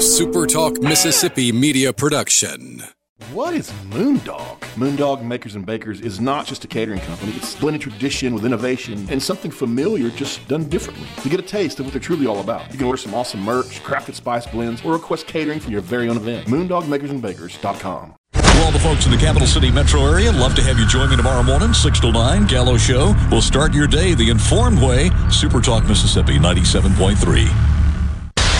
A Super Talk Mississippi media production. What is Moondog? Moondog Makers and Bakers is not just a catering company. It's blended tradition with innovation and something familiar just done differently. To get a taste of what they're truly all about, you can order some awesome merch, crafted spice blends, or request catering for your very own event. MoondogMakersandBakers.com. For all the folks in the capital city metro area, love to have you join me tomorrow morning, 6 to 9, Gallo Show. We'll start your day the informed way. Super Talk Mississippi 97.3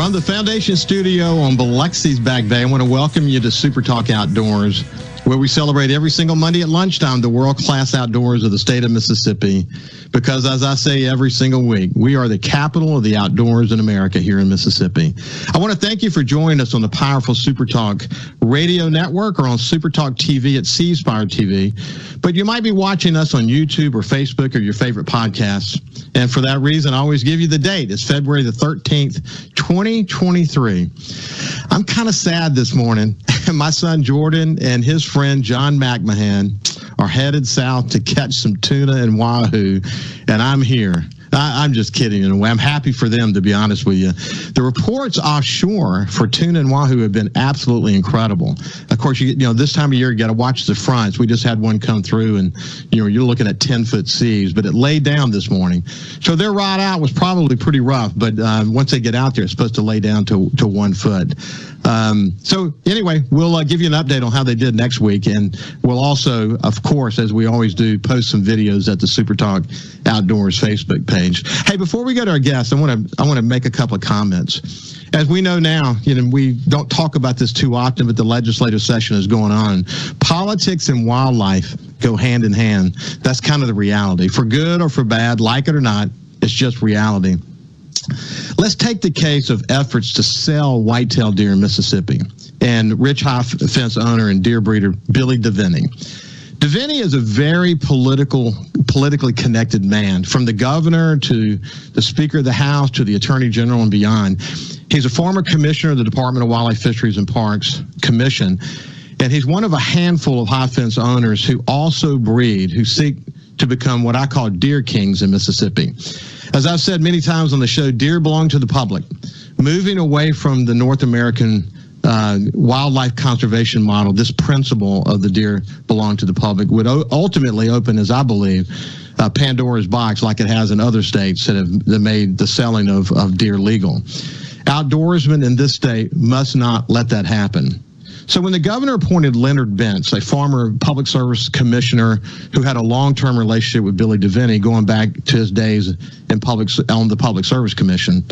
From the Foundation Studio on Biloxi's Back Bay, I want to welcome you to Super Talk Outdoors, where we celebrate every single Monday at lunchtime the world class outdoors of the state of Mississippi. Because, as I say every single week, we are the capital of the outdoors in America here in Mississippi. I want to thank you for joining us on the powerful Super Talk radio network or on Super Talk TV at C Spire TV. But you might be watching us on YouTube or Facebook or your favorite podcasts. And for that reason, I always give you the date. It's February the 13th, 2023. I'm kind of sad this morning. My son Jordan and his friend John McMahon are headed south to catch some tuna and wahoo, and I'm here. I, am just kidding in a way. I'm happy for them, to be honest with you. The reports offshore for tuna and wahoo have been absolutely incredible. Course, you, you know this time of year you got to watch the fronts. We just had one come through, and you know you're looking at 10 foot seas, but it laid down this morning. So their ride out was probably pretty rough, but uh, once they get out there, it's supposed to lay down to to one foot. Um, so anyway, we'll uh, give you an update on how they did next week, and we'll also, of course, as we always do, post some videos at the Super Talk Outdoors Facebook page. Hey, before we go to our guests, I want to I want to make a couple of comments. As we know now, you know we don't talk about this too often, but the legislative session is going on. Politics and wildlife go hand in hand. That's kind of the reality, for good or for bad, like it or not. It's just reality. Let's take the case of efforts to sell whitetail deer in Mississippi and rich high fence owner and deer breeder Billy Deviney. Deviney is a very political, politically connected man, from the governor to the Speaker of the House to the Attorney General and beyond. He's a former commissioner of the Department of Wildlife, Fisheries, and Parks Commission, and he's one of a handful of high fence owners who also breed, who seek to become what I call deer kings in Mississippi. As I've said many times on the show, deer belong to the public. Moving away from the North American uh, wildlife conservation model, this principle of the deer belong to the public would ultimately open, as I believe, uh, Pandora's box like it has in other states that have that made the selling of, of deer legal. Outdoorsmen in this state must not let that happen. So when the governor appointed Leonard Bentz, a former public service commissioner who had a long-term relationship with Billy Deviney, going back to his days in public on the Public Service Commission,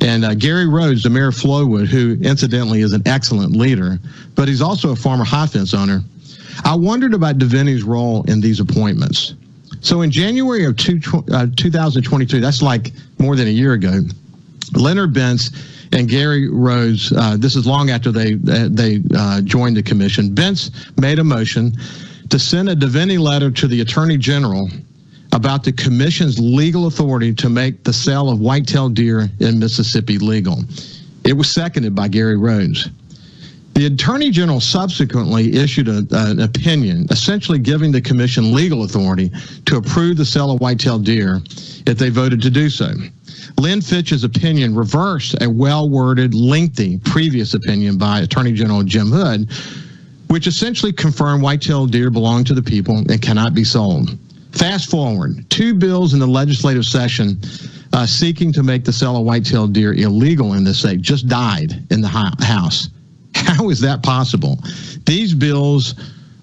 and uh, Gary Rhodes, the mayor of Flowood, who incidentally is an excellent leader, but he's also a former high fence owner. I wondered about Deviney's role in these appointments. So in January of two, uh, 2022, that's like more than a year ago, Leonard Bentz and Gary Rhodes. Uh, this is long after they they uh, joined the commission. Bentz made a motion to send a Deviney letter to the Attorney General about the commission's legal authority to make the sale of whitetail deer in Mississippi legal. It was seconded by Gary Rhodes. The Attorney General subsequently issued a, an opinion, essentially giving the Commission legal authority to approve the sale of whitetail deer if they voted to do so. Lynn Fitch's opinion reversed a well worded, lengthy previous opinion by Attorney General Jim Hood, which essentially confirmed whitetail deer belong to the people and cannot be sold. Fast forward, two bills in the legislative session uh, seeking to make the sale of whitetail deer illegal in this state just died in the House. How is that possible? These bills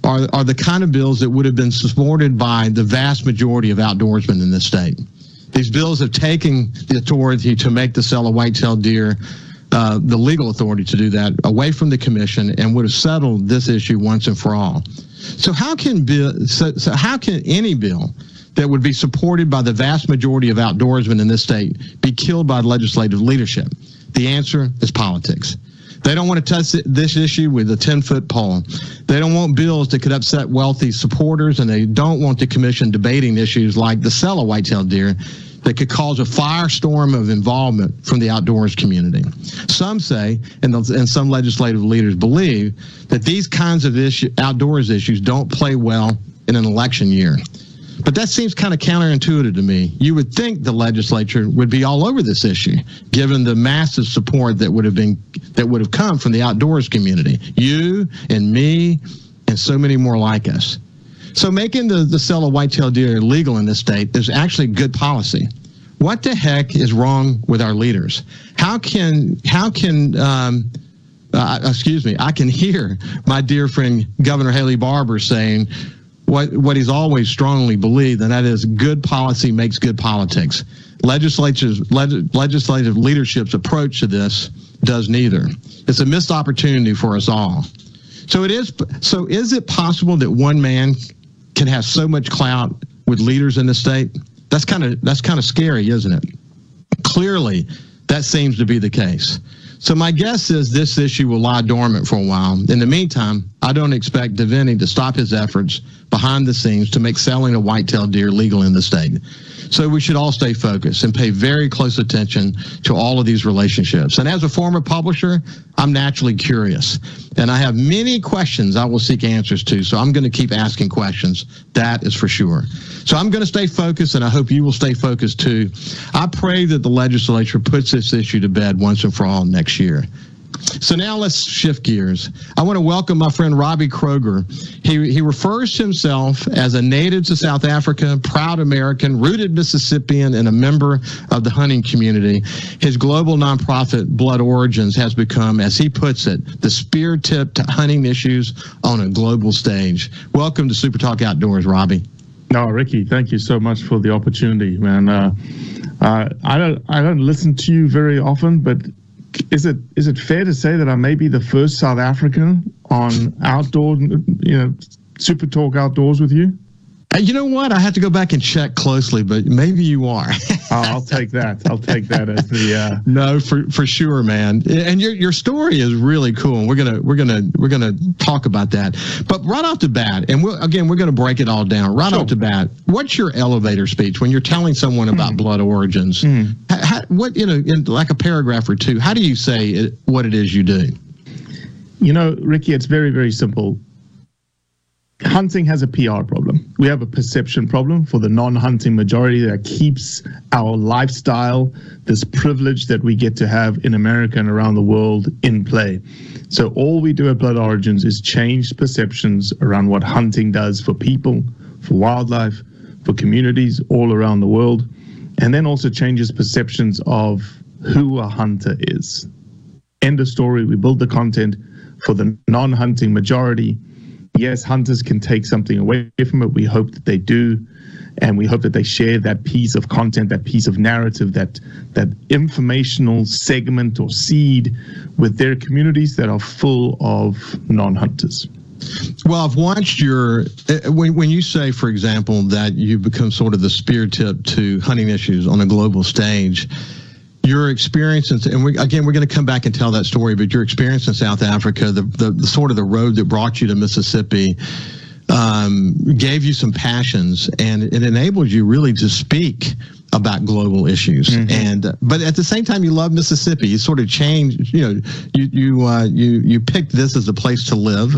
are, are the kind of bills that would have been supported by the vast majority of outdoorsmen in this state. These bills have taken the authority to make the sale of whitetail deer, uh, the legal authority to do that, away from the commission and would have settled this issue once and for all. So how can bill, so, so how can any bill that would be supported by the vast majority of outdoorsmen in this state be killed by legislative leadership? The answer is politics. They don't want to touch this issue with a 10 foot pole. They don't want bills that could upset wealthy supporters, and they don't want the commission debating issues like the sale of white-tailed deer that could cause a firestorm of involvement from the outdoors community. Some say, and, and some legislative leaders believe, that these kinds of issue, outdoors issues don't play well in an election year. But that seems kind of counterintuitive to me. You would think the legislature would be all over this issue, given the massive support that would have been that would have come from the outdoors community. You and me and so many more like us. So making the, the sale of white-tailed deer illegal in this state is actually good policy. What the heck is wrong with our leaders? How can how can um, uh, excuse me? I can hear my dear friend Governor Haley Barbour saying what what he's always strongly believed, and that is good policy makes good politics. Legislature's leg, legislative leadership's approach to this does neither. It's a missed opportunity for us all. So it is. So is it possible that one man can have so much clout with leaders in the state? That's kind of that's kind of scary, isn't it? Clearly, that seems to be the case. So my guess is this issue will lie dormant for a while. In the meantime, I don't expect Deviney to stop his efforts behind the scenes to make selling a white-tailed deer legal in the state. So we should all stay focused and pay very close attention to all of these relationships. And as a former publisher, I'm naturally curious. And I have many questions I will seek answers to. So I'm going to keep asking questions. That is for sure. So I'm going to stay focused, and I hope you will stay focused too. I pray that the legislature puts this issue to bed once and for all next year. So now let's shift gears. I want to welcome my friend Robbie Kroger. He, he refers to himself as a native to South Africa, proud American, rooted Mississippian, and a member of the hunting community. His global nonprofit, Blood Origins, has become, as he puts it, the spear tip to hunting issues on a global stage. Welcome to Super Talk Outdoors, Robbie. No, Ricky, thank you so much for the opportunity, man. Uh, uh, I don't I don't listen to you very often, but is it is it fair to say that I may be the first South African on outdoor, you know, Super Talk Outdoors with you? You know what? I have to go back and check closely, but maybe you are. oh, I'll take that. I'll take that as the. Uh... No, for for sure, man. And your your story is really cool, and we're gonna we're gonna we're gonna talk about that. But right off the bat, and we'll, again, we're gonna break it all down. Right sure. off the bat, what's your elevator speech when you're telling someone about mm. blood origins? Mm. How, how, what you know, in like a paragraph or two, how do you say it, what it is you do? You know, Ricky, it's very very simple hunting has a PR problem. We have a perception problem for the non hunting majority that keeps our lifestyle, this privilege that we get to have in America and around the world, in play. So, all we do at Blood Origins is change perceptions around what hunting does for people, for wildlife, for communities all around the world, and then also changes perceptions of who a hunter is. End of story. We build the content for the non hunting majority yes, hunters can take something away from it. We hope that they do. And we hope that they share that piece of content, that piece of narrative, that that informational segment or seed with their communities that are full of non-hunters. Well, I've watched your uh, when when you say, for example, that you become sort of the spear tip to hunting issues on a global stage your experience in, and we, again we're going to come back and tell that story but your experience in south africa the, the, the sort of the road that brought you to mississippi um, gave you some passions and it enabled you really to speak about global issues. Mm-hmm. and but at the same time you love mississippi. You sort of changed you know you you uh, you you picked this as a place to live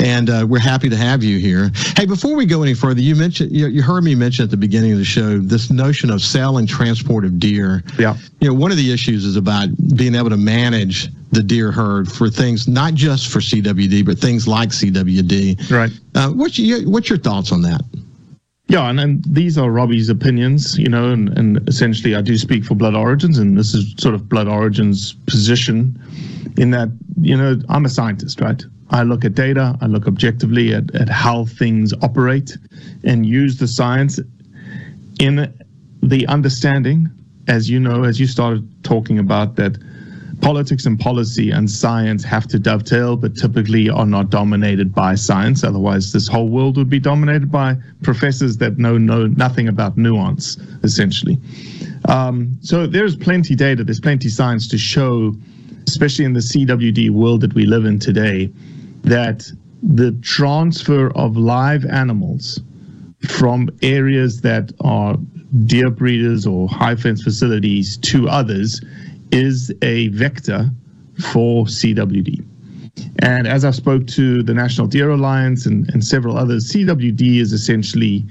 and uh, we're happy to have you here. Hey, before we go any further, you mentioned you, you, heard me mention at the beginning of the show this notion of sale and transport of deer. Yeah, you know, one of the issues is about being able to manage the deer herd for things not just for CWD, but things like CWD. Right. Uh, what's your what's your thoughts on that? Yeah, and, and these are Robbie's opinions, you know, and, and essentially I do speak for Blood Origins, and this is sort of Blood Origins' position in that, you know, I'm a scientist, right? I look at data, I look objectively at, at how things operate and use the science in the understanding, as you know, as you started talking about that politics and policy and science have to dovetail, but typically are not dominated by science. Otherwise, this whole world would be dominated by professors that know, know nothing about nuance, essentially. Um, so there's plenty data, there's plenty science to show especially in the CWD world that we live in today, that the transfer of live animals from areas that are deer breeders or high fence facilities to others is a vector for CWD. And as I spoke to the National Deer Alliance and, and several others, CWD is essentially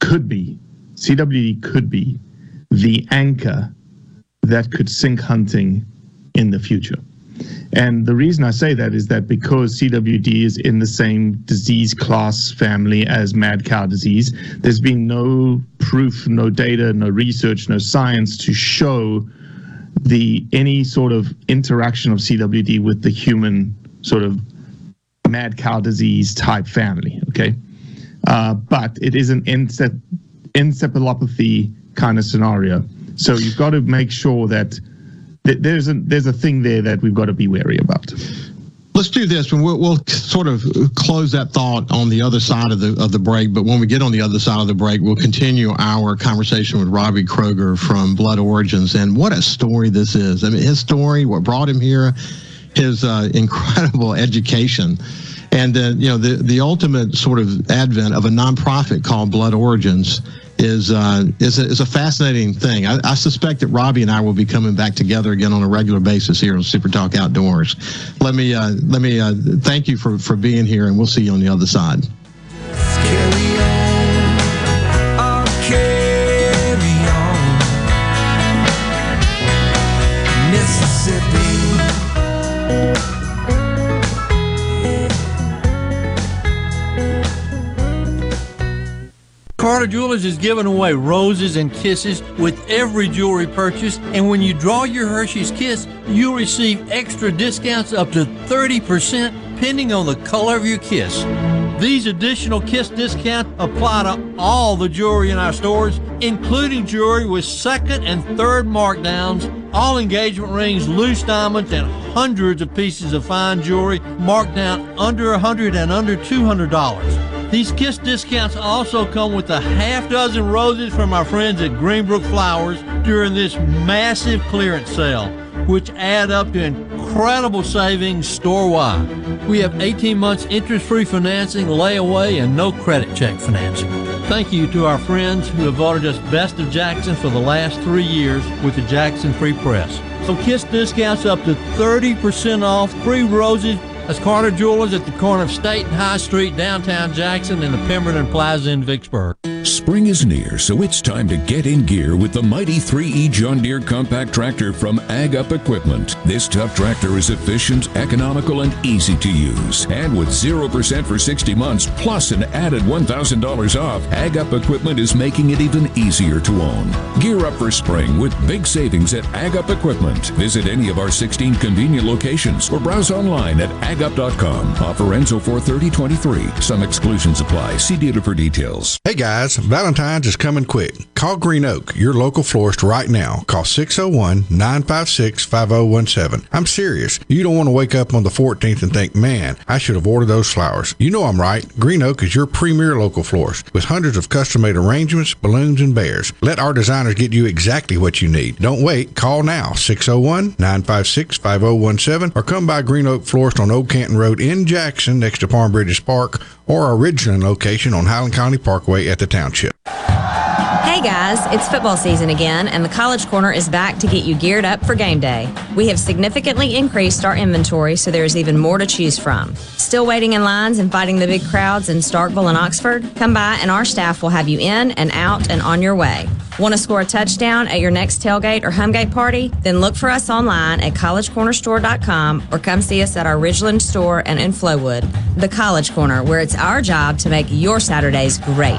could be, CWD could be the anchor that could sink hunting in the future. And the reason I say that is that because CWD is in the same disease class family as mad cow disease, there's been no proof, no data, no research, no science to show the any sort of interaction of CWD with the human sort of mad cow disease type family. Okay, uh, but it is an encephalopathy kind of scenario. So you've got to make sure that th- there's a there's a thing there that we've got to be wary about. Let's do this, and we'll, we'll sort of close that thought on the other side of the of the break. But when we get on the other side of the break, we'll continue our conversation with Robbie Kroger from Blood Origins, and what a story this is. I mean, his story, what brought him here, his uh, incredible education, and then you know the the ultimate sort of advent of a nonprofit called Blood Origins is uh, is, a, is a fascinating thing. I, I, suspect that Robbie and I will be coming back together again on a regular basis here on Super Talk Outdoors. Let me uh, let me uh, thank you for for being here, and we'll see you on the other side. Carter Jewelers is giving away roses and kisses with every jewelry purchase, and when you draw your Hershey's Kiss, you'll receive extra discounts up to 30% depending on the color of your kiss. These additional Kiss discounts apply to all the jewelry in our stores, including jewelry with second and third markdowns, all engagement rings, loose diamonds, and hundreds of pieces of fine jewelry marked down under 100 and under $200. These Kiss discounts also come with a half dozen roses from our friends at Greenbrook Flowers during this massive clearance sale, which add up to incredible savings store wide. We have 18 months interest free financing, layaway, and no credit check financing. Thank you to our friends who have voted us Best of Jackson for the last three years with the Jackson Free Press. So Kiss discounts up to 30% off, free roses, that's Carter Jewelers at the corner of State and High Street, downtown Jackson, and the Pemberton Plaza in Vicksburg. Spring is near, so it's time to get in gear with the mighty 3E John Deere compact tractor from Ag Up Equipment. This tough tractor is efficient, economical, and easy to use. And with 0% for 60 months, plus an added $1,000 off, Ag Up Equipment is making it even easier to own. Gear up for spring with big savings at Ag Up Equipment. Visit any of our 16 convenient locations or browse online at agup.com. Offer ends 43023. Some exclusions apply. See dealer for details. Hey guys, Valentine's is coming quick. Call Green Oak, your local florist, right now. Call 601 956 5017. I'm serious. You don't want to wake up on the 14th and think, man, I should have ordered those flowers. You know I'm right. Green Oak is your premier local florist with hundreds of custom made arrangements, balloons, and bears. Let our designers get you exactly what you need. Don't wait. Call now 601 956 5017 or come by Green Oak Florist on Old Canton Road in Jackson next to Parham Bridges Park or original location on Highland Colony Parkway at the township. Hey guys, it's football season again, and the College Corner is back to get you geared up for game day. We have significantly increased our inventory, so there is even more to choose from. Still waiting in lines and fighting the big crowds in Starkville and Oxford? Come by, and our staff will have you in and out and on your way. Want to score a touchdown at your next tailgate or homegate party? Then look for us online at collegecornerstore.com or come see us at our Ridgeland store and in Flowood. The College Corner, where it's our job to make your Saturdays great.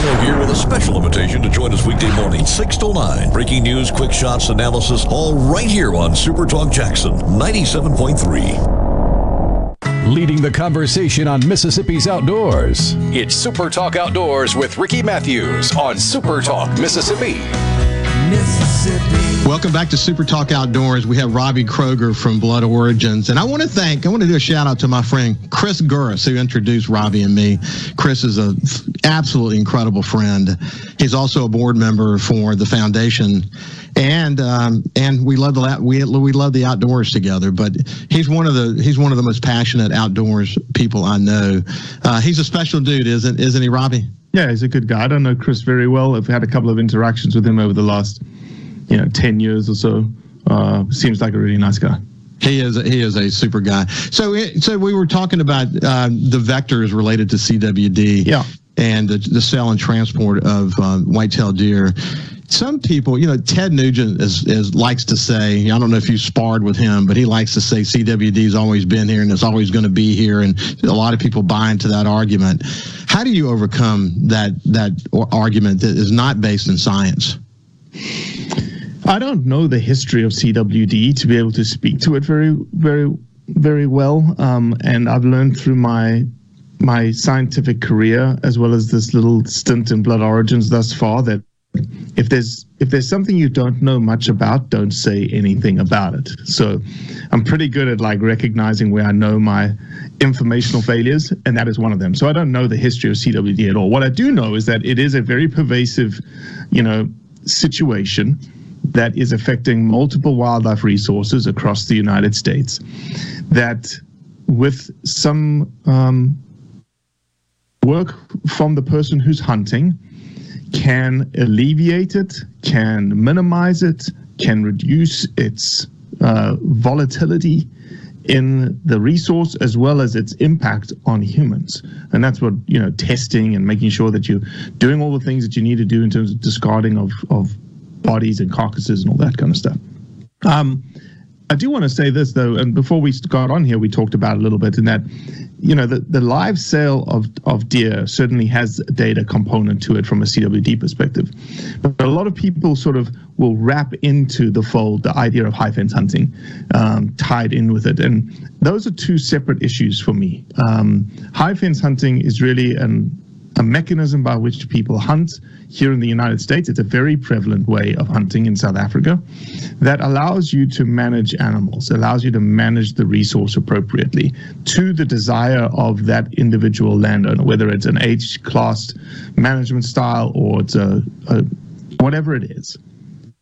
Gallo here with a special invitation to join us weekday morning, 6 to 9. Breaking news, quick shots, analysis, all right here on Super Talk Jackson 97.3. Leading the conversation on Mississippi's outdoors. It's Super Talk Outdoors with Ricky Matthews on Super Talk Mississippi. Mississippi. Welcome back to Super Talk Outdoors. We have Robbie Kroger from Blood Origins. And I want to thank, I want to do a shout out to my friend Chris Gurris, who introduced Robbie and me. Chris is an absolutely incredible friend. He's also a board member for the foundation. And um, and we love the we we love the outdoors together. But he's one of the he's one of the most passionate outdoors people I know. Uh, he's a special dude, isn't isn't he, Robbie? Yeah, he's a good guy. I don't know Chris very well. I've had a couple of interactions with him over the last, you know, ten years or so. Uh, seems like a really nice guy. He is he is a super guy. So it, so we were talking about uh, the vectors related to CWD. Yeah. And the, the sale and transport of uh, whitetail deer. Some people, you know, Ted Nugent is, is likes to say, I don't know if you sparred with him, but he likes to say CWD's always been here and it's always going to be here, and a lot of people buy into that argument. How do you overcome that that argument that is not based in science? I don't know the history of CWD to be able to speak to it very, very, very well. Um, and I've learned through my my scientific career as well as this little stint in Blood Origins thus far that if there's if there's something you don't know much about, don't say anything about it. So I'm pretty good at like recognizing where I know my informational failures, and that is one of them. So I don't know the history of CWD at all. What I do know is that it is a very pervasive, you know, situation that is affecting multiple wildlife resources across the United States. That with some um, work from the person who's hunting can alleviate it, can minimize it, can reduce its uh, volatility in the resource as well as its impact on humans. And that's what, you know, testing and making sure that you're doing all the things that you need to do in terms of discarding of, of bodies and carcasses and all that kind of stuff. Um, I do want to say this though, and before we got on here, we talked about a little bit in that, you know, the, the live sale of, of deer certainly has a data component to it from a CWD perspective. But a lot of people sort of will wrap into the fold the idea of high fence hunting um, tied in with it. And those are two separate issues for me. Um, high fence hunting is really an a mechanism by which people hunt here in the United States. It's a very prevalent way of hunting in South Africa that allows you to manage animals, allows you to manage the resource appropriately to the desire of that individual landowner, whether it's an age class management style or it's a, a whatever it is.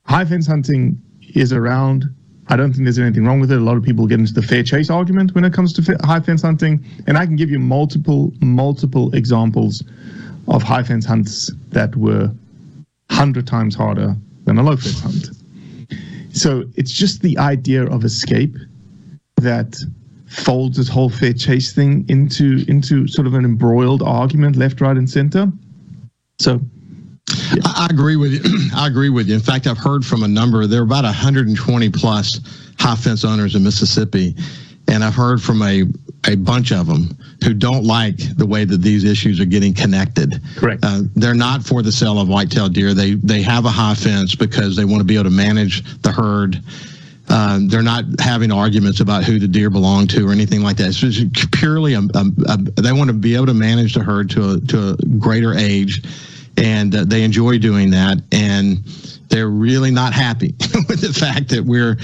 High fence hunting is around I don't think there's anything wrong with it. A lot of people get into the fair chase argument when it comes to high fence hunting, and I can give you multiple, multiple examples of high fence hunts that were hundred times harder than a low fence hunt. So it's just the idea of escape that folds this whole fair chase thing into into sort of an embroiled argument, left, right, and center. So yeah. I, agree with you. I agree with you. In fact, I've heard from a number. There are about 120 plus high fence owners in Mississippi, and I've heard from a a bunch of them who don't like the way that these issues are getting connected. Correct. Uh, they're not for the sale of whitetail deer. They they have a high fence because they want to be able to manage the herd. Um, they're not having arguments about who the deer belong to or anything like that. It's just purely a, a, a, they want to be able to manage the herd to a, to a greater age and uh, they enjoy doing that and they're really not happy with the fact that we're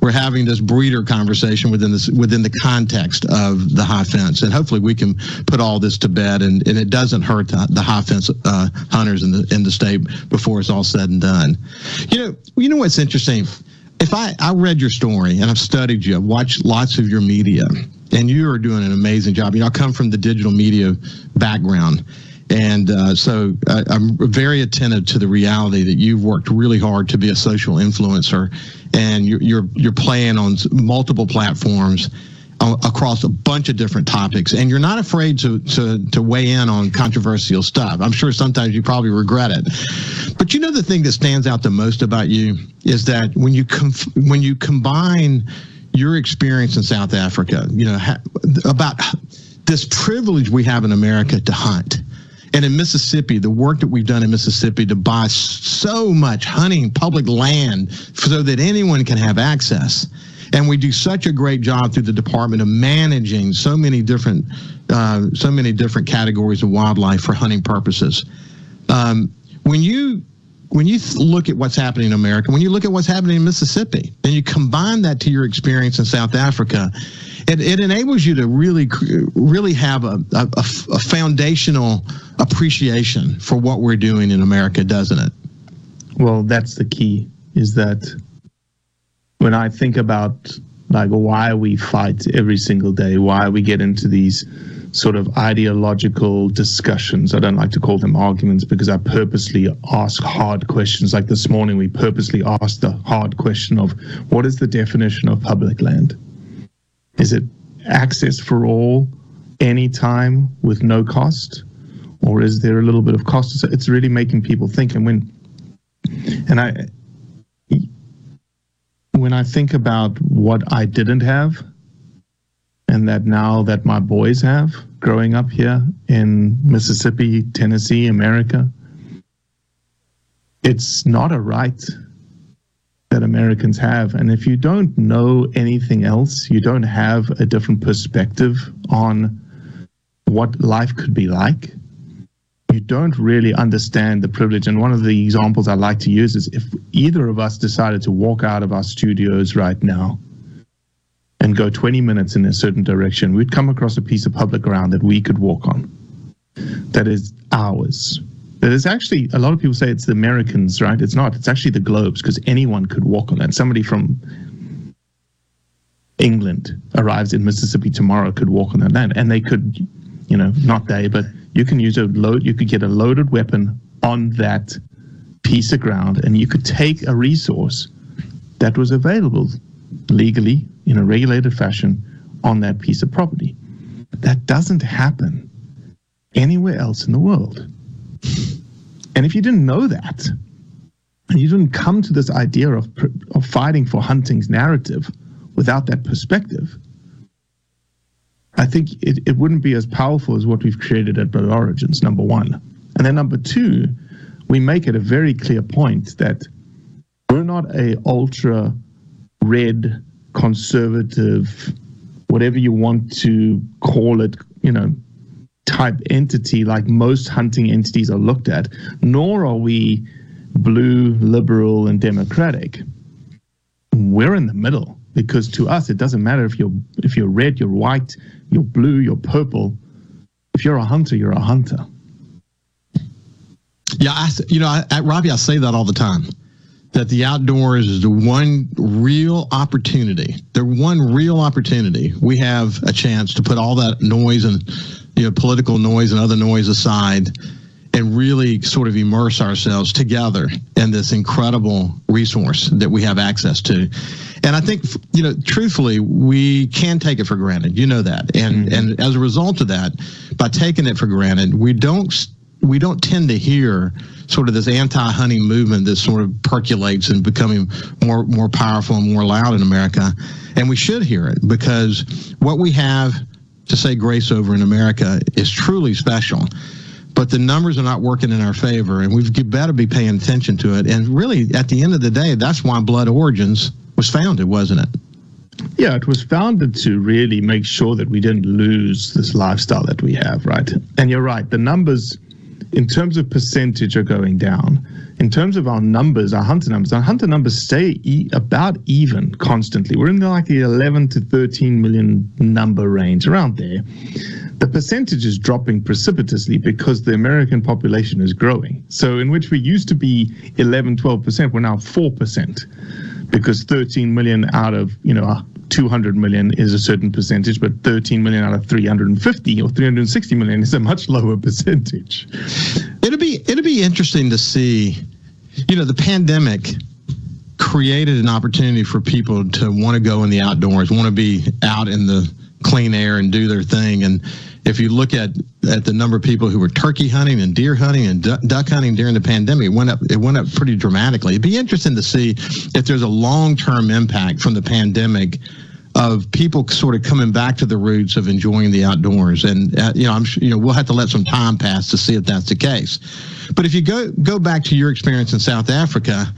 we're having this breeder conversation within this within the context of the high fence. And hopefully we can put all this to bed and, and it doesn't hurt the, high fence uh, hunters in the in the state before it's all said and done. You know you know what's interesting? If I, I read your story and I've studied you, I've watched lots of your media, and you are doing an amazing job. You know, I come from the digital media background, and uh, so uh, I'm very attentive to the reality that you've worked really hard to be a social influencer, and you're you're, you're playing on multiple platforms uh, across a bunch of different topics, and you're not afraid to to to weigh in on controversial stuff. I'm sure sometimes you probably regret it, but you know the thing that stands out the most about you is that when you com- when you combine your experience in South Africa, you know ha- about this privilege we have in America to hunt And in Mississippi, the work that we've done in Mississippi to buy so much hunting public land so that anyone can have access. And we do such a great job through the department of managing so many different, uh, so many different categories of wildlife for hunting purposes. Um, when you when you look at what's happening in America, when you look at what's happening in Mississippi, and you combine that to your experience in South Africa, it, it enables you to really, really have a, a, a foundational appreciation for what we're doing in America, doesn't it? Well, that's the key. Is that when I think about like why we fight every single day, why we get into these sort of ideological discussions. I don't like to call them arguments because I purposely ask hard questions. Like this morning, we purposely asked the hard question of what is the definition of public land? Is it access for all, anytime with no cost? Or is there a little bit of cost? So it's really making people think. And when, and I, when I think about what I didn't have, and that now that my boys have growing up here in Mississippi, Tennessee, America, it's not a right that Americans have. And if you don't know anything else, you don't have a different perspective on what life could be like, you don't really understand the privilege. And one of the examples I like to use is if either of us decided to walk out of our studios right now and go 20 minutes in a certain direction, we'd come across a piece of public ground that we could walk on that is ours. That is actually, a lot of people say it's the Americans, right? It's not. It's actually the globes because anyone could walk on that. Somebody from England arrives in Mississippi tomorrow could walk on that land and they could, you know, not they, but you can use a load, you could get a loaded weapon on that piece of ground and you could take a resource that was available legally in a regulated fashion on that piece of property. That doesn't happen anywhere else in the world. And if you didn't know that, and you didn't come to this idea of, of fighting for hunting's narrative without that perspective, I think it, it wouldn't be as powerful as what we've created at Blood Origins, number one. And then number two, we make it a very clear point that we're not a ultra red conservative, whatever you want to call it, you know, type entity like most hunting entities are looked at, nor are we blue, liberal, and democratic. We're in the middle because to us it doesn't matter if you're if you're red, you're white, you're blue, you're purple. If you're a hunter, you're a hunter. Yeah, I, you know, I, Robbie, I say that all the time that the outdoors is the one real opportunity. The one real opportunity we have a chance to put all that noise and you know political noise and other noise aside and really sort of immerse ourselves together in this incredible resource that we have access to. And I think, you know, truthfully, we can take it for granted. You know that. And, mm-hmm. and as a result of that, by taking it for granted, we don't, we don't tend to hear sort of this anti-hunting movement that sort of percolates and becoming more more powerful and more loud in America. And we should hear it because what we have to say grace over in America is truly special. But the numbers are not working in our favor, and we've better be paying attention to it. And really, at the end of the day, that's why Blood Origins was founded, wasn't it? Yeah, it was founded to really make sure that we didn't lose this lifestyle that we have, right? And you're right, the numbers in terms of percentage are going down. In terms of our numbers, our hunter numbers, our hunter numbers stay e- about even constantly. We're in the, like the 11 to 13 million number range, around there. The percentage is dropping precipitously because the American population is growing. So, in which we used to be 11, 12%, we're now 4% because 13 million out of, you know, 200 million is a certain percentage, but 13 million out of 350 or 360 million is a much lower percentage. It'll be it'll be interesting to see. You know, the pandemic created an opportunity for people to want to go in the outdoors, want to be out in the clean air and do their thing. And if you look at at the number of people who were turkey hunting and deer hunting and duck hunting during the pandemic, it went up. It went up pretty dramatically. It'd be interesting to see if there's a long term impact from the pandemic of people sort of coming back to the roots of enjoying the outdoors. And uh, you know, I'm you know we'll have to let some time pass to see if that's the case. But if you go go back to your experience in South Africa,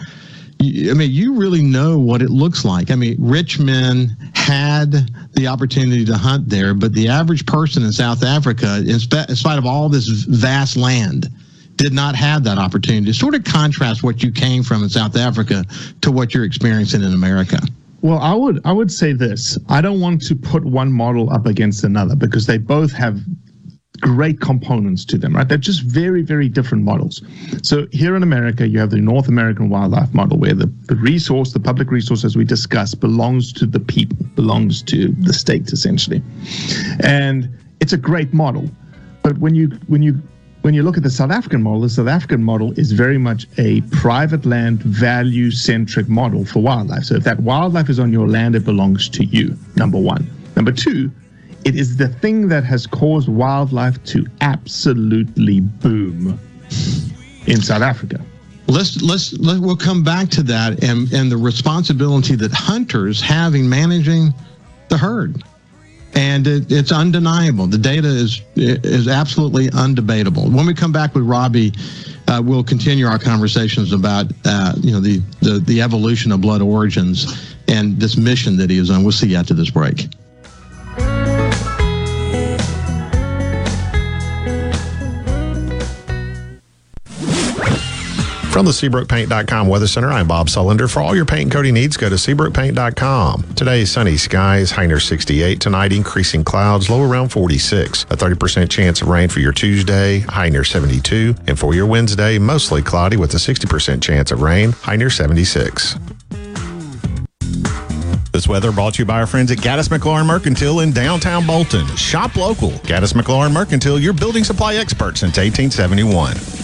I mean, you really know what it looks like. I mean, rich men had the opportunity to hunt there, but the average person in South Africa, in, in spite of all this vast land, did not have that opportunity. Sort of contrast what you came from in South Africa to what you're experiencing in America. Well, I would I would say this. I don't want to put one model up against another because they both have great components to them, right? They're just very, very different models. So here in America, you have the North American wildlife model where the, the resource, the public resource, as we discussed, belongs to the people, belongs to the state essentially. And it's a great model. But when you when you when you look at the South African model, the South African model is very much a private land value centric model for wildlife. So if that wildlife is on your land, it belongs to you, number one. Number two, it is the thing that has caused wildlife to absolutely boom in South Africa. Let's let's let, we'll come back to that and and the responsibility that hunters have in managing the herd, and it, it's undeniable. The data is is absolutely undebatable. When we come back with Robbie, uh, we'll continue our conversations about uh, you know the, the the evolution of blood origins and this mission that he is on. We'll see you after this break. From the SeabrookPaint.com Weather Center, I'm Bob Sullender. For all your paint and coating needs, go to SeabrookPaint.com. Today, sunny skies, high near 68. Tonight, increasing clouds, low around 46. A 30% chance of rain for your Tuesday, high near 72. And for your Wednesday, mostly cloudy with a 60% chance of rain, high near 76. This weather brought to you by our friends at Gaddis McLaurin Mercantile in downtown Bolton. Shop local. Gaddis McLaurin Mercantile, your building supply expert since 1871.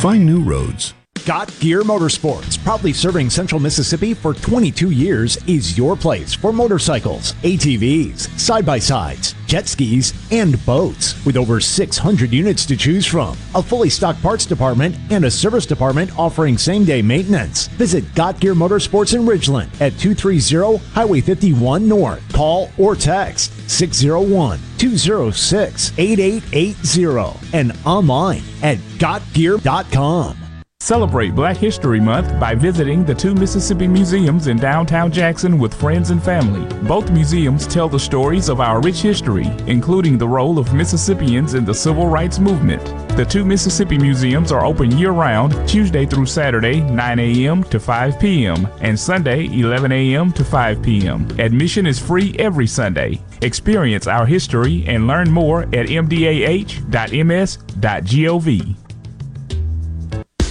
Find new roads. Got Gear Motorsports, proudly serving Central Mississippi for 22 years, is your place for motorcycles, ATVs, side by sides, jet skis, and boats. With over 600 units to choose from, a fully stocked parts department, and a service department offering same day maintenance. Visit Got Gear Motorsports in Ridgeland at 230 Highway 51 North. Call or text 601 206 8880 and online at gotgear.com. Celebrate Black History Month by visiting the two Mississippi museums in downtown Jackson with friends and family. Both museums tell the stories of our rich history, including the role of Mississippians in the civil rights movement. The two Mississippi museums are open year round, Tuesday through Saturday, 9 a.m. to 5 p.m., and Sunday, 11 a.m. to 5 p.m. Admission is free every Sunday. Experience our history and learn more at mdah.ms.gov.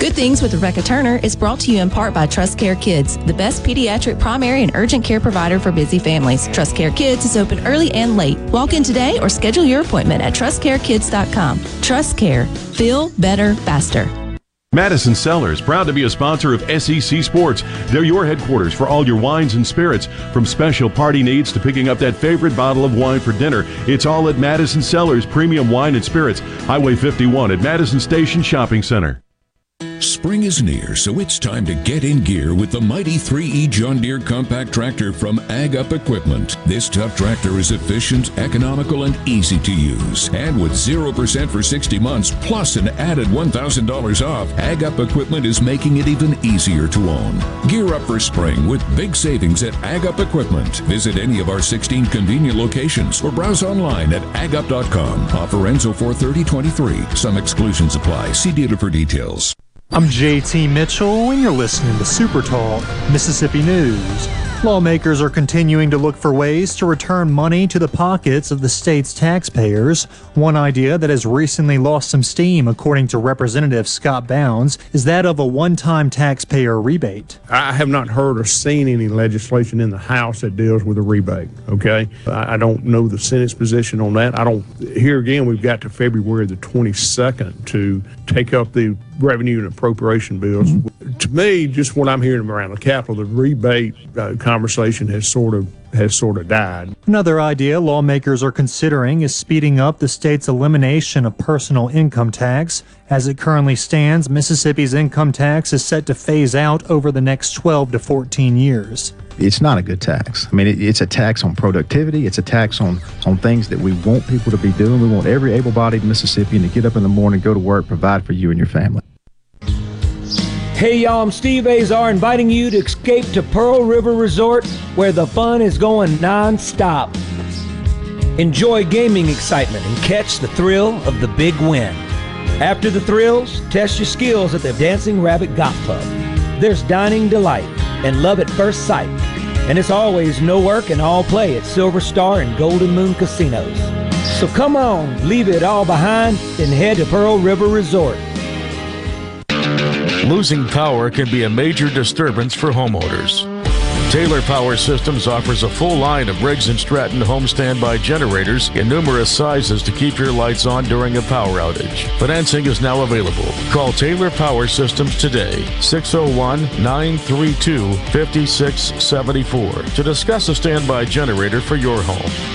Good Things with Rebecca Turner is brought to you in part by Trust Care Kids, the best pediatric primary and urgent care provider for busy families. Trust Care Kids is open early and late. Walk in today or schedule your appointment at trustcarekids.com. Trust Care. Feel better faster. Madison Cellars, proud to be a sponsor of SEC Sports. They're your headquarters for all your wines and spirits. From special party needs to picking up that favorite bottle of wine for dinner, it's all at Madison Cellars Premium Wine and Spirits, Highway 51 at Madison Station Shopping Center. Spring is near, so it's time to get in gear with the mighty 3E John Deere compact tractor from Ag Up Equipment. This tough tractor is efficient, economical, and easy to use. And with 0% for 60 months, plus an added $1,000 off, Ag Up Equipment is making it even easier to own. Gear up for spring with big savings at Ag Up Equipment. Visit any of our 16 convenient locations or browse online at agup.com. Offer ends 43023. Some exclusions apply. See dealer for details. I'm JT Mitchell, and you're listening to Super Talk Mississippi News. Lawmakers are continuing to look for ways to return money to the pockets of the state's taxpayers. One idea that has recently lost some steam, according to Representative Scott Bounds, is that of a one time taxpayer rebate. I have not heard or seen any legislation in the House that deals with a rebate. Okay. I don't know the Senate's position on that. I don't, here again, we've got to February the 22nd to take up the revenue and appropriation bills. Mm-hmm. To me, just what I'm hearing around the Capitol, the rebate uh, conversation has sort of has sort of died. Another idea lawmakers are considering is speeding up the state's elimination of personal income tax. As it currently stands, Mississippi's income tax is set to phase out over the next 12 to 14 years it's not a good tax. I mean, it, it's a tax on productivity. It's a tax on on things that we want people to be doing. We want every able-bodied Mississippian to get up in the morning, go to work, provide for you and your family. Hey y'all, I'm Steve Azar inviting you to escape to Pearl River Resort where the fun is going non-stop. Enjoy gaming excitement and catch the thrill of the big win. After the thrills, test your skills at the Dancing Rabbit Golf Club. There's dining delight and love at first sight. And it's always no work and all play at Silver Star and Golden Moon casinos. So come on, leave it all behind and head to Pearl River Resort. Losing power can be a major disturbance for homeowners. Taylor Power Systems offers a full line of Briggs & Stratton home standby generators in numerous sizes to keep your lights on during a power outage. Financing is now available. Call Taylor Power Systems today, 601-932-5674 to discuss a standby generator for your home.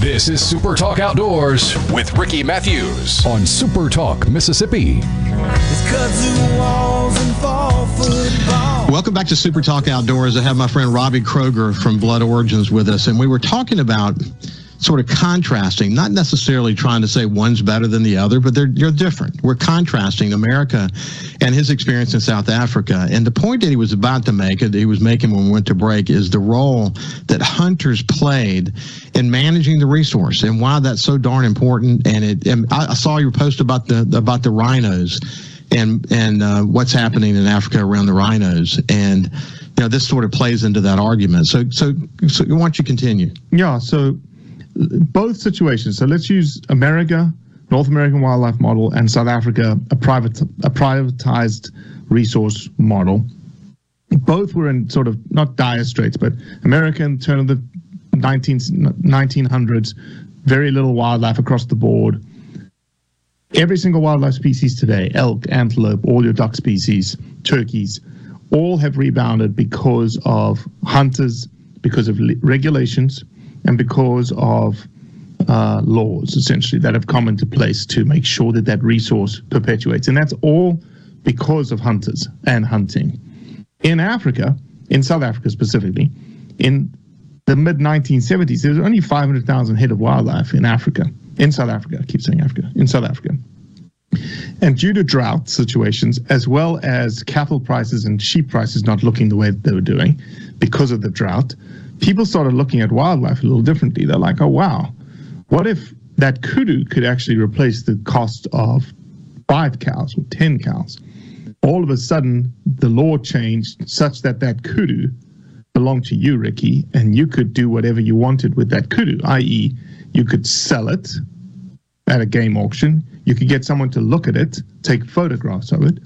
This is Super Talk Outdoors with Ricky Matthews on Super Talk Mississippi. Welcome back to Super Talk Outdoors. I have my friend Robbie Kroger from Blood Origins with us, and we were talking about sort of contrasting, not necessarily trying to say one's better than the other, but they're, they're different. We're contrasting America and his experience in South Africa. And the point that he was about to make, that he was making when we went to break, is the role that hunters played in managing the resource and why that's so darn important. And it, and I, saw your post about the about the rhinos and and uh, what's happening in Africa around the rhinos and you know this sort of plays into that argument. So so so why don't you continue? Yeah. So both situations. So let's use America, North American wildlife model, and South Africa, a private a privatized resource model. Both were in sort of not dire straits, but American turn of the 19, 1900s, very little wildlife across the board. Every single wildlife species today, elk, antelope, all your duck species, turkeys, all have rebounded because of hunters, because of regulations, and because of uh, laws essentially that have come into place to make sure that that resource perpetuates. And that's all because of hunters and hunting. In Africa, in South Africa specifically, in the mid 1970s, there was only 500,000 head of wildlife in Africa, in South Africa. I keep saying Africa, in South Africa. And due to drought situations, as well as cattle prices and sheep prices not looking the way they were doing because of the drought, people started looking at wildlife a little differently. They're like, oh, wow, what if that kudu could actually replace the cost of five cows or 10 cows? All of a sudden, the law changed such that that kudu belonged to you, Ricky, and you could do whatever you wanted with that kudu, i.e., you could sell it at a game auction, you could get someone to look at it, take photographs of it,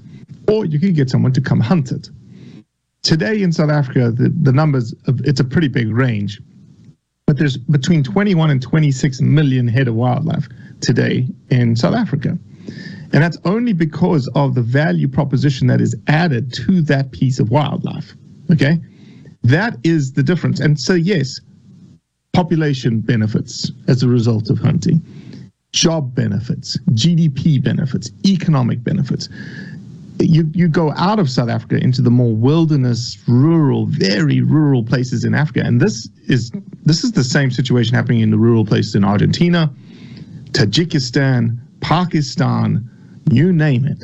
or you could get someone to come hunt it today in South Africa, the, the numbers, it's a pretty big range, but there's between 21 and 26 million head of wildlife today in South Africa. And that's only because of the value proposition that is added to that piece of wildlife. Okay. That is the difference. And so, yes, population benefits as a result of hunting. job benefits, GDP benefits, economic benefits. You, you go out of South Africa into the more wilderness, rural, very rural places in Africa, and this is this is the same situation happening in the rural places in Argentina, Tajikistan, Pakistan, you name it.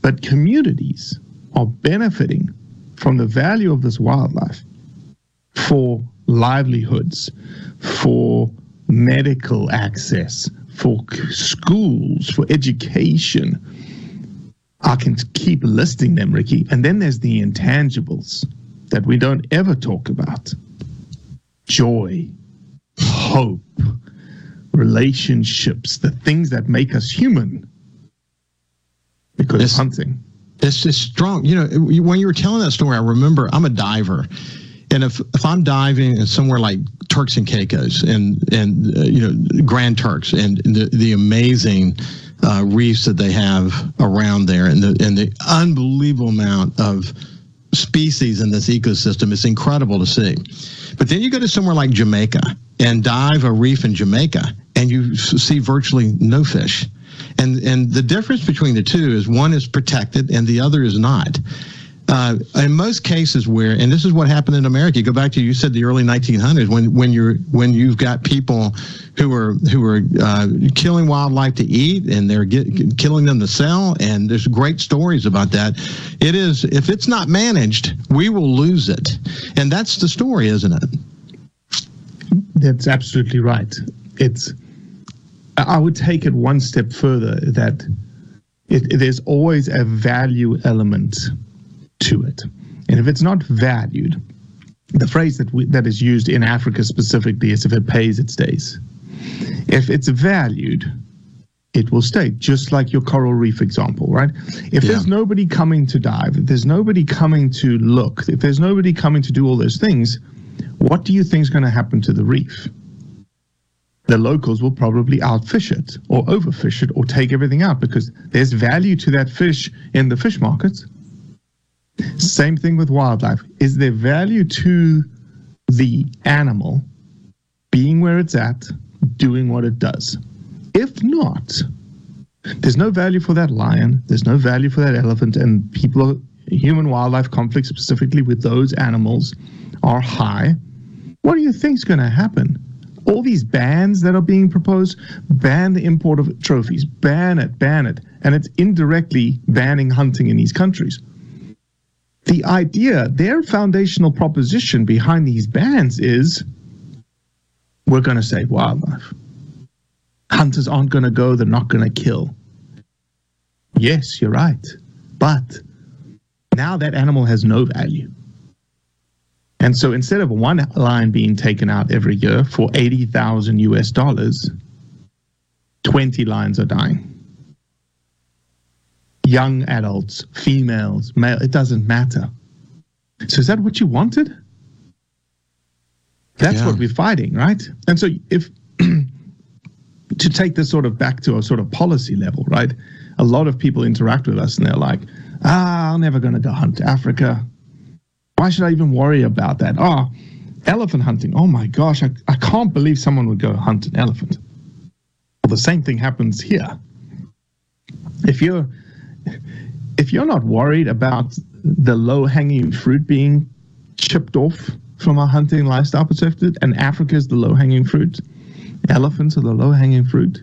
But communities are benefiting from the value of this wildlife for livelihoods, for medical access, for schools, for education. I can keep listing them, Ricky. And then there's the intangibles that we don't ever talk about joy, hope, relationships, the things that make us human because it's, hunting. It's just strong. You know, when you were telling that story, I remember I'm a diver. And if, if I'm diving in somewhere like Turks and Caicos and and uh, you know Grand Turks and the the amazing uh, reefs that they have around there and the and the unbelievable amount of species in this ecosystem, it's incredible to see. But then you go to somewhere like Jamaica and dive a reef in Jamaica, and you see virtually no fish. And and the difference between the two is one is protected and the other is not. Uh, in most cases where and this is what happened in America you go back to you said the early 1900s when when you're when you've got people who are who are uh, killing wildlife to eat and they're get, killing them to sell and there's great stories about that. It is if it's not managed we will lose it. And that's the story isn't it? That's absolutely right. It's I would take it one step further that it, there's always a value element to it. And if it's not valued, the phrase that we, that is used in Africa specifically is if it pays, it stays. If it's valued, it will stay, just like your coral reef example, right? If yeah. there's nobody coming to dive, if there's nobody coming to look, if there's nobody coming to do all those things, what do you think is going to happen to the reef? The locals will probably outfish it or overfish it or take everything out because there's value to that fish in the fish markets same thing with wildlife. Is there value to the animal being where it's at, doing what it does? If not, there's no value for that lion, there's no value for that elephant, and people, human wildlife conflicts specifically with those animals are high. What do you think is going to happen? All these bans that are being proposed ban the import of trophies, ban it, ban it, and it's indirectly banning hunting in these countries the idea, their foundational proposition behind these bans is we're going to save wildlife. Hunters aren't going to go, they're not going to kill. Yes, you're right. But now that animal has no value. And so instead of one lion being taken out every year for 80,000 US dollars, 20 lions are dying young adults, females, male, it doesn't matter. So is that what you wanted? That's yeah. what we're fighting, right? And so if to take this sort of back to a sort of policy level, right? A lot of people interact with us and they're like, ah, I'm never going to go hunt Africa. Why should I even worry about that? Oh, elephant hunting. Oh my gosh, I, I can't believe someone would go hunt an elephant. Well, the same thing happens here. If you're if you're not worried about the low hanging fruit being chipped off from a hunting lifestyle perspective, and Africa is the low hanging fruit, elephants are the low hanging fruit.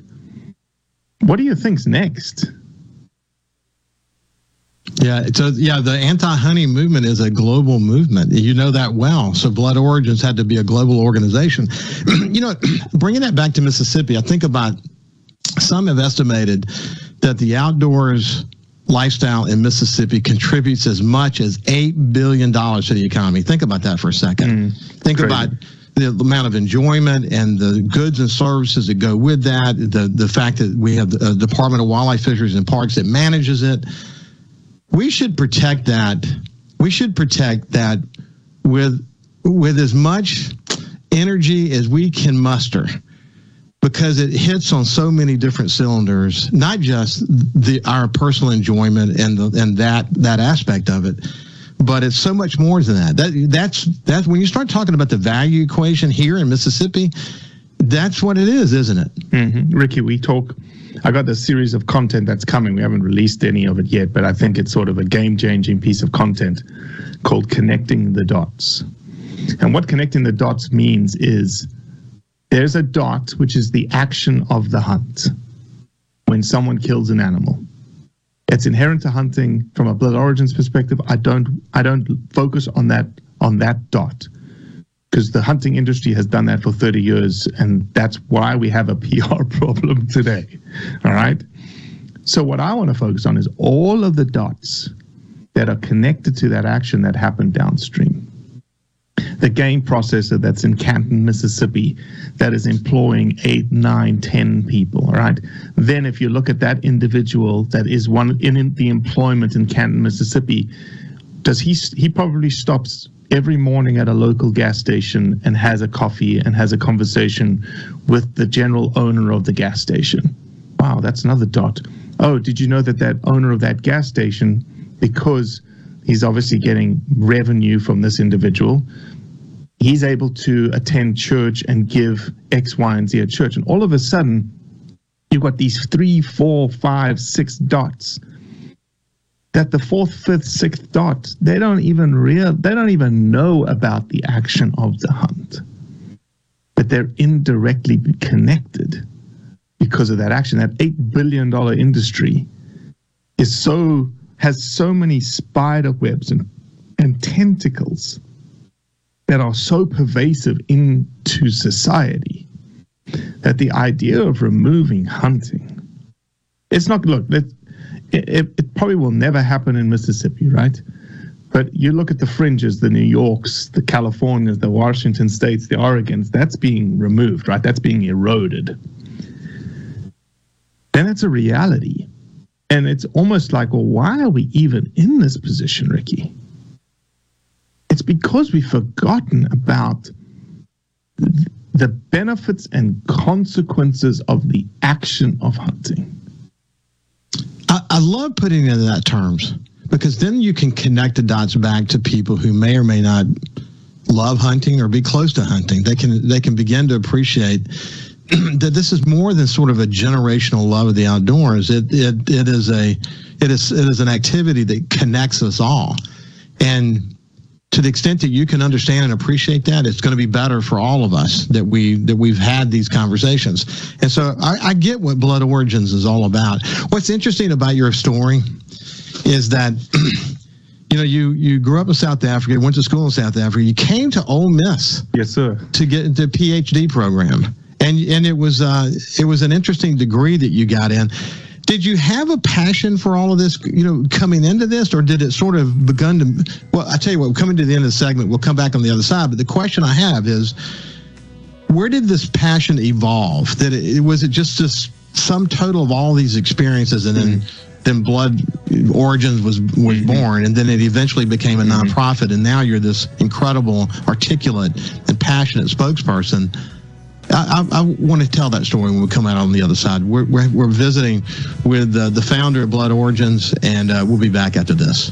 What do you think's next? Yeah, so yeah, the anti-hunting movement is a global movement. You know that well. So Blood Origins had to be a global organization. you know, bringing that back to Mississippi, I think about some have estimated that the outdoors lifestyle in Mississippi contributes as much as $8 billion to the economy. Think about that for a second. Mm, Think crazy. about the amount of enjoyment and the goods and services that go with that, the, the fact that we have the uh, Department of Wildlife, Fisheries, and Parks that manages it. We should protect that. We should protect that with with as much energy as we can muster because it hits on so many different cylinders, not just the our personal enjoyment and the, and that that aspect of it, but it's so much more than that. That that's that's when you start talking about the value equation here in Mississippi. That's what it is, isn't it? Mm-hmm. Ricky, we talk. I got this series of content that's coming. We haven't released any of it yet, but I think it's sort of a game changing piece of content called Connecting the Dots. And what connecting the dots means is there's a dot, which is the action of the hunt when someone kills an animal. It's inherent to hunting from a blood origins perspective. I don't I don't focus on that on that dot because the hunting industry has done that for 30 years, and that's why we have a PR problem today. All right. So, what I want to focus on is all of the dots that are connected to that action that happened downstream. The game processor that's in Canton, Mississippi, that is employing eight, nine, ten people. All right. Then, if you look at that individual that is one in the employment in Canton, Mississippi, does he he probably stops every morning at a local gas station and has a coffee and has a conversation with the general owner of the gas station. Wow, that's another dot. Oh, did you know that that owner of that gas station, because he's obviously getting revenue from this individual, he's able to attend church and give X, Y, and Z at church. And all of a sudden, you've got these three, four, five, six dots that the fourth, fifth, sixth dot, they don't even real they don't even know about the action of the hunt. But they're indirectly connected because of that action. That eight billion dollar industry is so has so many spider webs and, and tentacles that are so pervasive into society that the idea of removing hunting it's not look it, it probably will never happen in Mississippi, right? But you look at the fringes, the New Yorks, the Californias, the Washington states, the Oregons, that's being removed, right? That's being eroded. Then it's a reality. And it's almost like, well, why are we even in this position, Ricky? It's because we've forgotten about the benefits and consequences of the action of hunting. I, I love putting it in that terms because then you can connect the dots back to people who may or may not love hunting or be close to hunting. They can they can begin to appreciate that this is more than sort of a generational love of the outdoors. It it it is a it is it is an activity that connects us all. And to the extent that you can understand and appreciate that, it's going to be better for all of us that we that we've had these conversations. And so I, I get what Blood Origins is all about. What's interesting about your story is that. you know, you you grew up in South Africa, went to school in South Africa. You came to Ole Miss, yes, sir, to get into a PhD program, and and it was uh, it was an interesting degree that you got in. Did you have a passion for all of this, you know, coming into this, or did it sort of begun to? Well, I tell you what, we're coming to the end of the segment. We'll come back on the other side. But the question I have is, where did this passion evolve? That it, was it just this sum total of all these experiences, and then mm-hmm. then Blood Origins was was mm-hmm. born, and then it eventually became a mm-hmm. nonprofit, and now you're this incredible, articulate, and passionate spokesperson I, I, want to tell that story when we come out on the other side. We're, we're, we're visiting with uh, the founder of Blood Origins, and uh, we'll be back after this.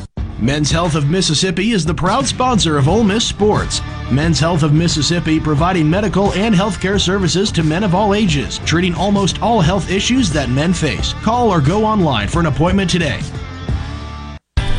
Men's Health of Mississippi is the proud sponsor of Ole Miss Sports. Men's Health of Mississippi providing medical and healthcare services to men of all ages, treating almost all health issues that men face. Call or go online for an appointment today.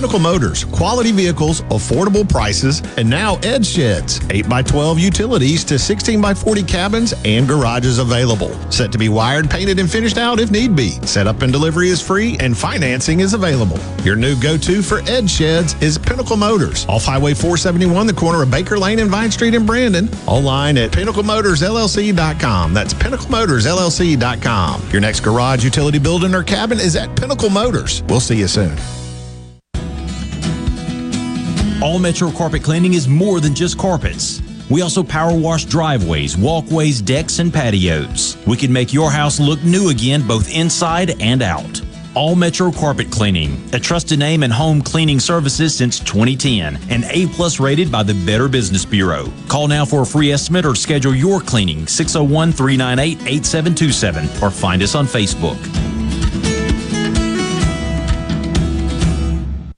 Pinnacle Motors, quality vehicles, affordable prices, and now Edge Sheds, 8x12 utilities to 16x40 cabins and garages available. Set to be wired, painted, and finished out if need be. Setup and delivery is free and financing is available. Your new go-to for Edge Sheds is Pinnacle Motors, off Highway 471, the corner of Baker Lane and Vine Street in Brandon. Online at pinnaclemotorsllc.com. That's pinnaclemotorsllc.com. Your next garage, utility building, or cabin is at Pinnacle Motors. We'll see you soon. All Metro Carpet Cleaning is more than just carpets. We also power wash driveways, walkways, decks, and patios. We can make your house look new again both inside and out. All Metro Carpet Cleaning, a trusted name in home cleaning services since 2010 and A plus rated by the Better Business Bureau. Call now for a free estimate or schedule your cleaning 601 398 8727 or find us on Facebook.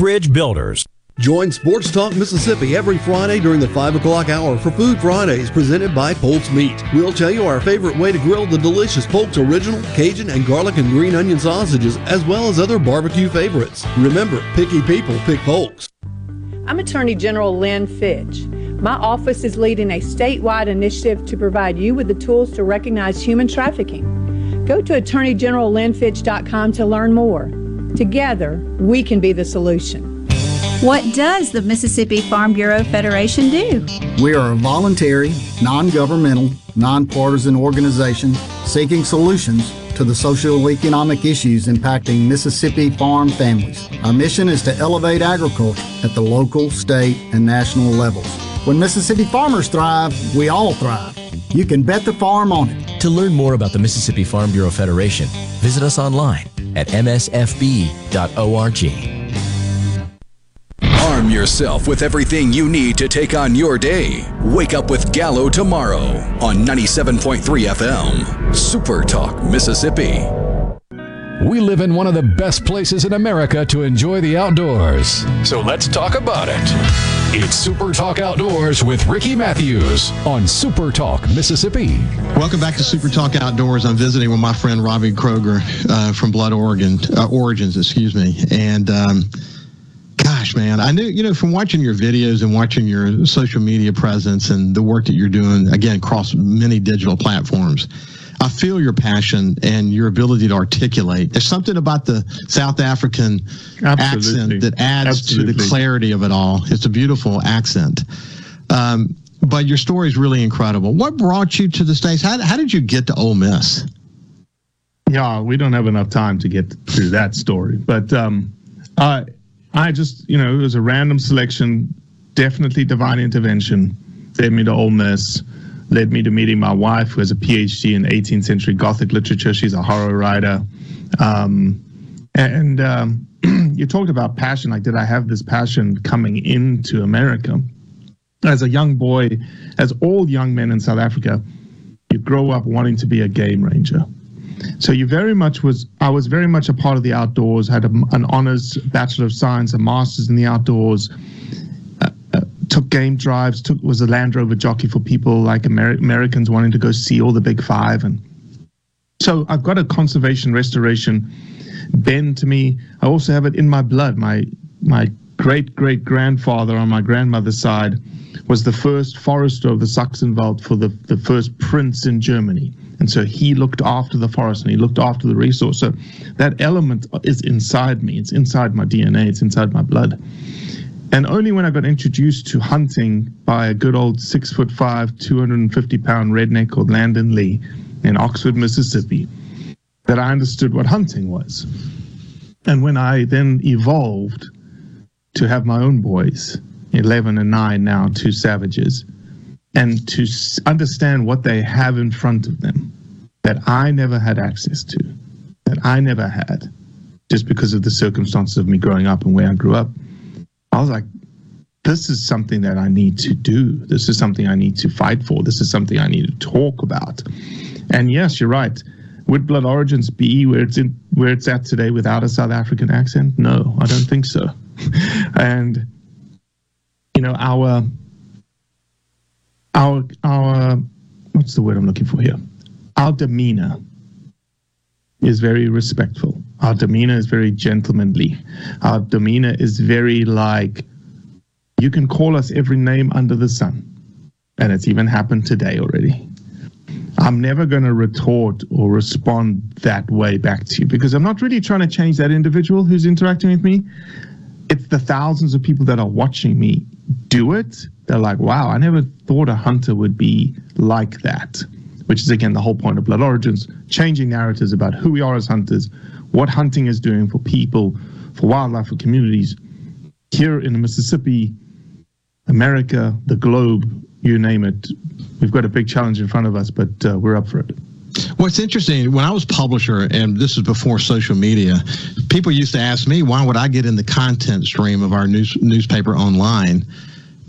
Bridge Builders. Join Sports Talk Mississippi every Friday during the 5 o'clock hour for Food Fridays presented by Polk's Meat. We'll tell you our favorite way to grill the delicious Polk's Original, Cajun, and garlic and green onion sausages, as well as other barbecue favorites. Remember, picky people pick Polk's. I'm Attorney General Lynn Fitch. My office is leading a statewide initiative to provide you with the tools to recognize human trafficking. Go to attorneygenerallynnfitch.com to learn more. Together, we can be the solution. What does the Mississippi Farm Bureau Federation do? We are a voluntary, non governmental, nonpartisan organization seeking solutions to the socio-economic issues impacting Mississippi farm families. Our mission is to elevate agriculture at the local, state, and national levels. When Mississippi farmers thrive, we all thrive. You can bet the farm on it. To learn more about the Mississippi Farm Bureau Federation, visit us online at msfb.org. Arm yourself with everything you need to take on your day. Wake up with Gallo tomorrow on 97.3 FM. Super Talk, Mississippi. We live in one of the best places in America to enjoy the outdoors. So let's talk about it. It's Super Talk Outdoors with Ricky Matthews on Super Talk, Mississippi. Welcome back to Super Talk Outdoors. I'm visiting with my friend Robbie Kroger uh, from Blood Oregon, uh, Origins, excuse me. And um, gosh, man, I knew, you know, from watching your videos and watching your social media presence and the work that you're doing, again, across many digital platforms. I feel your passion and your ability to articulate. There's something about the South African Absolutely. accent that adds Absolutely. to the clarity of it all. It's a beautiful accent. Um, but your story is really incredible. What brought you to the States? How, how did you get to Ole Miss? Yeah, we don't have enough time to get through that story. But um, I, I just, you know, it was a random selection, definitely divine intervention, led me to Ole Miss, led me to meeting my wife, who has a PhD in 18th century Gothic literature. She's a horror writer. Um, and um, you talked about passion. Like, did I have this passion coming into America? As a young boy, as all young men in South Africa, you grow up wanting to be a game ranger. So you very much was I was very much a part of the outdoors. Had a, an honors bachelor of science, a master's in the outdoors. Took game drives. Took was a Land Rover jockey for people like Amer- Americans wanting to go see all the big five. And so I've got a conservation restoration bend to me. I also have it in my blood. My my great great grandfather on my grandmother's side was the first forester of the Sachsenwald for the, the first prince in Germany. And so he looked after the forest and he looked after the resource. So that element is inside me. It's inside my DNA. It's inside my blood. And only when I got introduced to hunting by a good old six foot five, 250 pound redneck called Landon Lee in Oxford, Mississippi, that I understood what hunting was. And when I then evolved to have my own boys, 11 and 9 now, two savages, and to understand what they have in front of them that I never had access to, that I never had, just because of the circumstances of me growing up and where I grew up. I was like, this is something that I need to do. This is something I need to fight for. This is something I need to talk about. And yes, you're right. Would Blood Origins be where it's in where it's at today without a South African accent? No, I don't think so. and you know, our our our what's the word I'm looking for here? Our demeanor is very respectful. Our demeanor is very gentlemanly. Our demeanor is very like you can call us every name under the sun. And it's even happened today already. I'm never going to retort or respond that way back to you because I'm not really trying to change that individual who's interacting with me. It's the thousands of people that are watching me do it. They're like, wow, I never thought a hunter would be like that, which is again the whole point of Blood Origins changing narratives about who we are as hunters, what hunting is doing for people, for wildlife, for communities here in the Mississippi, America, the globe, you name it. We've got a big challenge in front of us, but uh, we're up for it. What's interesting, when I was publisher, and this is before social media, people used to ask me, why would I get in the content stream of our news, newspaper online?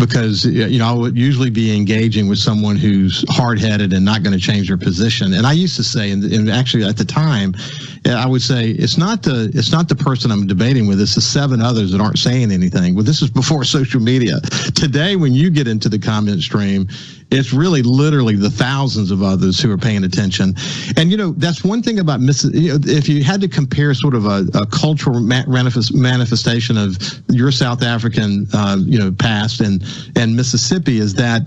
Because you know I would usually be engaging with someone who's hard-headed and not going to change their position. And I used to say, and, and, actually at the time, I would say it's not the it's not the person I'm debating with; it's the seven others that aren't saying anything. Well, this is before social media. Today, when you get into the comment stream, it's really literally the thousands of others who are paying attention. And you know that's one thing about Miss. You know, if you had to compare sort of a, a cultural manifestation of your South African, uh, you know, past and and Mississippi, is that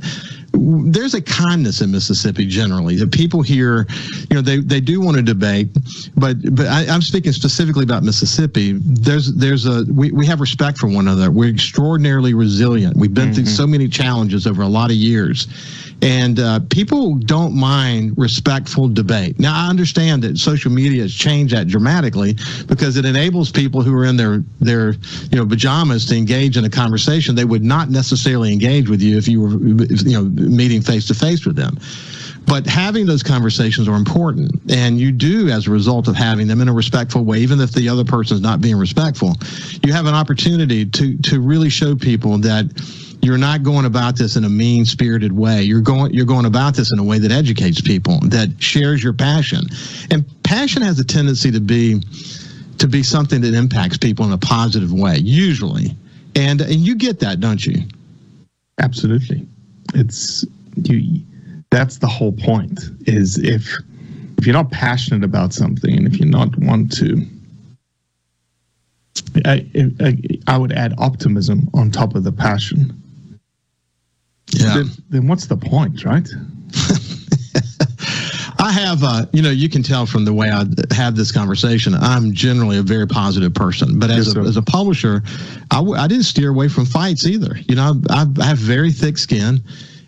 there's a kindness in Mississippi generally. The people here, you know, they, they do want to debate, but but I, am speaking specifically about Mississippi. There's there's a we, we have respect for one another. We're extraordinarily resilient. We've been mm-hmm. through so many challenges over a lot of years, and uh, people don't mind respectful debate. Now, I understand that social media has changed that dramatically because it enables people who are in their their you know pajamas to engage in a conversation they would not necessarily engage with you if you were you know meeting face to face with them. But having those conversations are important, and you do as a result of having them in a respectful way, even if the other person is not being respectful. You have an opportunity to to really show people that you're not going about this in a mean spirited way. You're going you're going about this in a way that educates people, that shares your passion. And passion has a tendency to be to be something that impacts people in a positive way, usually. And and you get that, don't you? Absolutely. It's you that's the whole point is if if you're not passionate about something and if you're not want to I, I, I would add optimism on top of the passion yeah. Then, then what's the point, right? I have, uh, you know, you can tell from the way I have this conversation, I'm generally a very positive person. But as, yes, a, as a publisher, I w- I didn't steer away from fights either. You know, I, I have very thick skin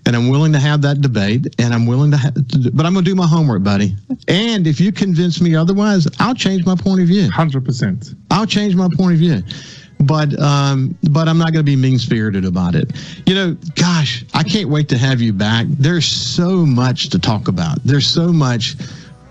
and I'm willing to have that debate, and I'm willing to, ha- but I'm going to do my homework, buddy. And if you convince me otherwise, I'll change my point of view. Hundred percent. I'll change my point of view but um, but I'm not going to be mean spirited about it. You know, gosh, I can't wait to have you back. There's so much to talk about. There's so much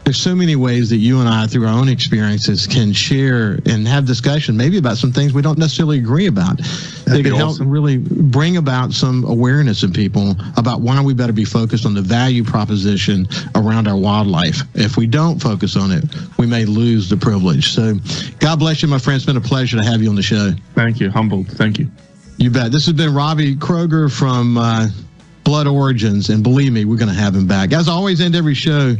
there's so many ways that you and I, through our own experiences, can share and have discussion, maybe about some things we don't necessarily agree about. That'd they can awesome. help really bring about some awareness in people about why we better be focused on the value proposition around our wildlife. If we don't focus on it, we may lose the privilege. So, God bless you, my friend. It's been a pleasure to have you on the show. Thank you. Humbled. Thank you. You bet. This has been Robbie Kroger from. Uh, Blood Origins. And believe me, we're going to have him back. As I always end every show,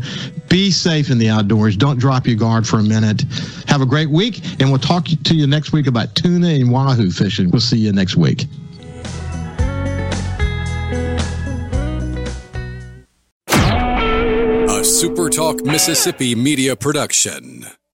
be safe in the outdoors. Don't drop your guard for a minute. Have a great week, and we'll talk to you next week about tuna and wahoo fishing. We'll see you next week. A SuperTalk Mississippi media production.